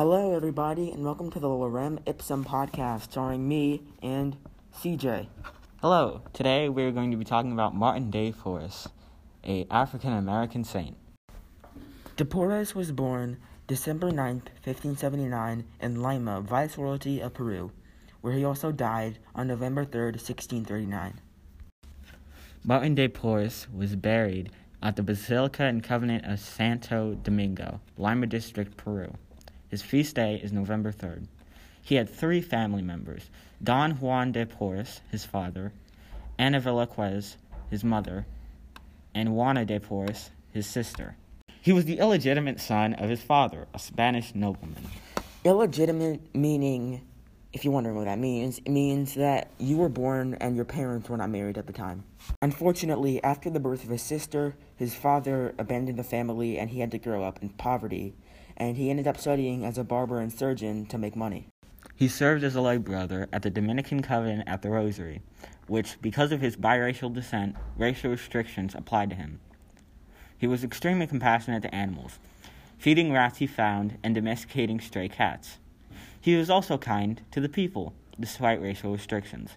Hello, everybody, and welcome to the Lorem Ipsum podcast starring me and CJ. Hello. Today we're going to be talking about Martin de Porres, a African American saint. De Porres was born December 9th, 1579, in Lima, Viceroyalty of Peru, where he also died on November 3rd, 1639. Martin de Porres was buried at the Basilica and Convent of Santo Domingo, Lima District, Peru. His feast day is November 3rd. He had three family members Don Juan de Porres, his father, Ana Velazquez, his mother, and Juana de Porres, his sister. He was the illegitimate son of his father, a Spanish nobleman. Illegitimate meaning, if you're wondering what that means, it means that you were born and your parents were not married at the time. Unfortunately, after the birth of his sister, his father abandoned the family and he had to grow up in poverty and he ended up studying as a barber and surgeon to make money. He served as a lay brother at the Dominican Convent at the Rosary, which, because of his biracial descent, racial restrictions applied to him. He was extremely compassionate to animals, feeding rats he found and domesticating stray cats. He was also kind to the people, despite racial restrictions.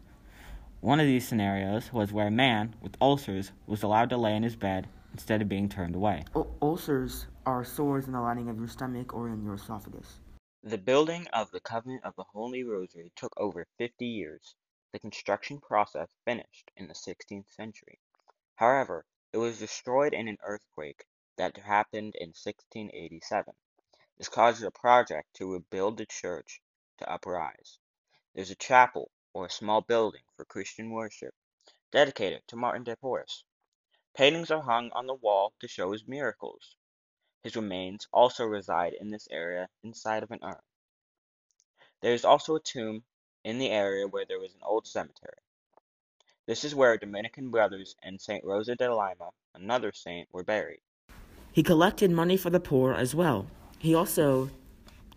One of these scenarios was where a man with ulcers was allowed to lay in his bed instead of being turned away. U- ulcers are sores in the lining of your stomach or in your esophagus. The building of the Convent of the Holy Rosary took over 50 years. The construction process finished in the 16th century. However, it was destroyed in an earthquake that happened in 1687. This caused a project to rebuild the church to uprise. There's a chapel, or a small building for Christian worship, dedicated to Martin de Porres. Paintings are hung on the wall to show his miracles. His remains also reside in this area inside of an urn. There is also a tomb in the area where there was an old cemetery. This is where Dominican brothers and Saint Rosa de Lima, another saint, were buried. He collected money for the poor as well. He also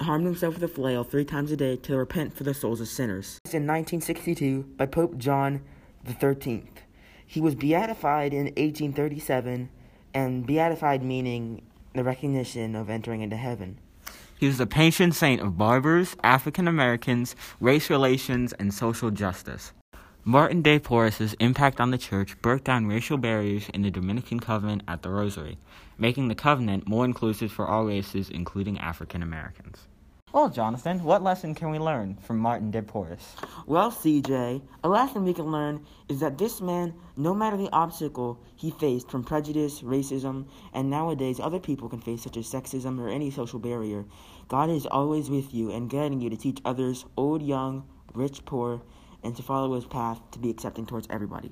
harmed himself with a flail three times a day to repent for the souls of sinners. In 1962 by Pope John XIII. He was beatified in 1837, and beatified meaning the recognition of entering into heaven. He was the patron saint of barbers, African Americans, race relations, and social justice. Martin de Porres' impact on the church broke down racial barriers in the Dominican Covenant at the Rosary, making the covenant more inclusive for all races, including African Americans. Well, Jonathan, what lesson can we learn from Martin de Porres? Well, CJ, a lesson we can learn is that this man, no matter the obstacle he faced from prejudice, racism, and nowadays other people can face, such as sexism or any social barrier, God is always with you and guiding you to teach others, old, young, rich, poor, and to follow his path to be accepting towards everybody.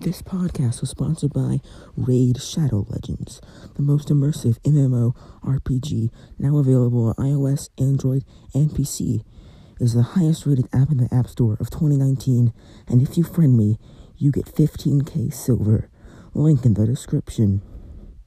This podcast was sponsored by Raid Shadow Legends, the most immersive MMO RPG now available on iOS, Android, and PC. It is the highest rated app in the App Store of 2019, and if you friend me, you get 15k silver. Link in the description.